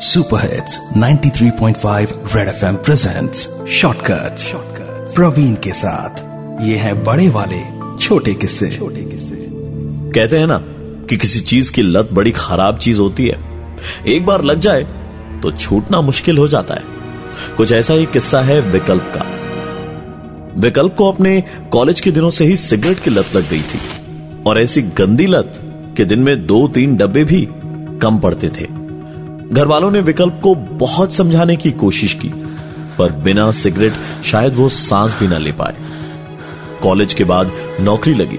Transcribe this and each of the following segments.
Super hits 93.5 red FM presents shortcuts Praveen के साथ। ये है बड़े वाले छोटे किस्से छोटे किस्से। कहते हैं ना कि किसी चीज़ की लत बड़ी खराब चीज़ होती है। एक बार लग जाए तो छूटना मुश्किल हो जाता है। कुछ ऐसा ही किस्सा है विकल्प का। विकल्प को अपने कॉलेज के दिनों से ही सिगरेट की लत लग गई थी। और ऐसी गंदी लत कि दिन में दो तीन डब्बे भी कम पड़ते थे। घर वालों ने विकल्प को बहुत समझाने की कोशिश की पर बिना सिगरेट शायद वो सांस भी ना ले पाए। कॉलेज के बाद नौकरी लगी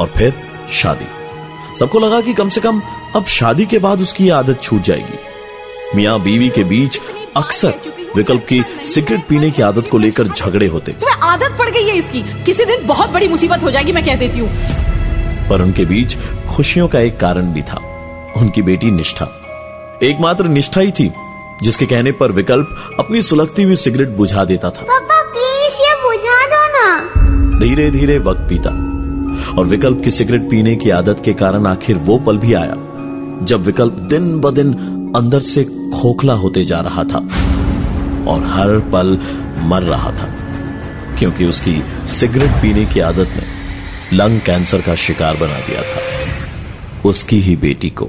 और फिर शादी। सबको लगा कि कम से कम अब शादी के बाद उसकी आदत छूट जाएगी। मियाँ बीवी के बीच अक्सर विकल्प की सिगरेट पीने की आदत को लेकर झगड़े होते। तुम्हें आदत पड़ गई है इसकी। किसी दिन बहुत बड़ी मुसीबत हो जाएगी मैं कह देती हूँ। पर उनके बीच खुशियों का एक कारण भी था। उनकी बेटी निष्ठा। एकमात्र निष्ठा ही थी जिसके कहने पर विकल्प अपनी सुलगती हुई सिगरेट बुझा देता था। पापा प्लीज़ ये बुझा दो ना। धीरे धीरे वक्त बीता और विकल्प की सिगरेट पीने की आदत के कारण आखिर वो पल भी आया जब विकल्प दिन ब दिन अंदर से खोखला होते जा रहा था और हर पल मर रहा था क्योंकि उसकी सिगरेट पीने की आदत ने लंग कैंसर का शिकार बना दिया था उसकी ही बेटी को।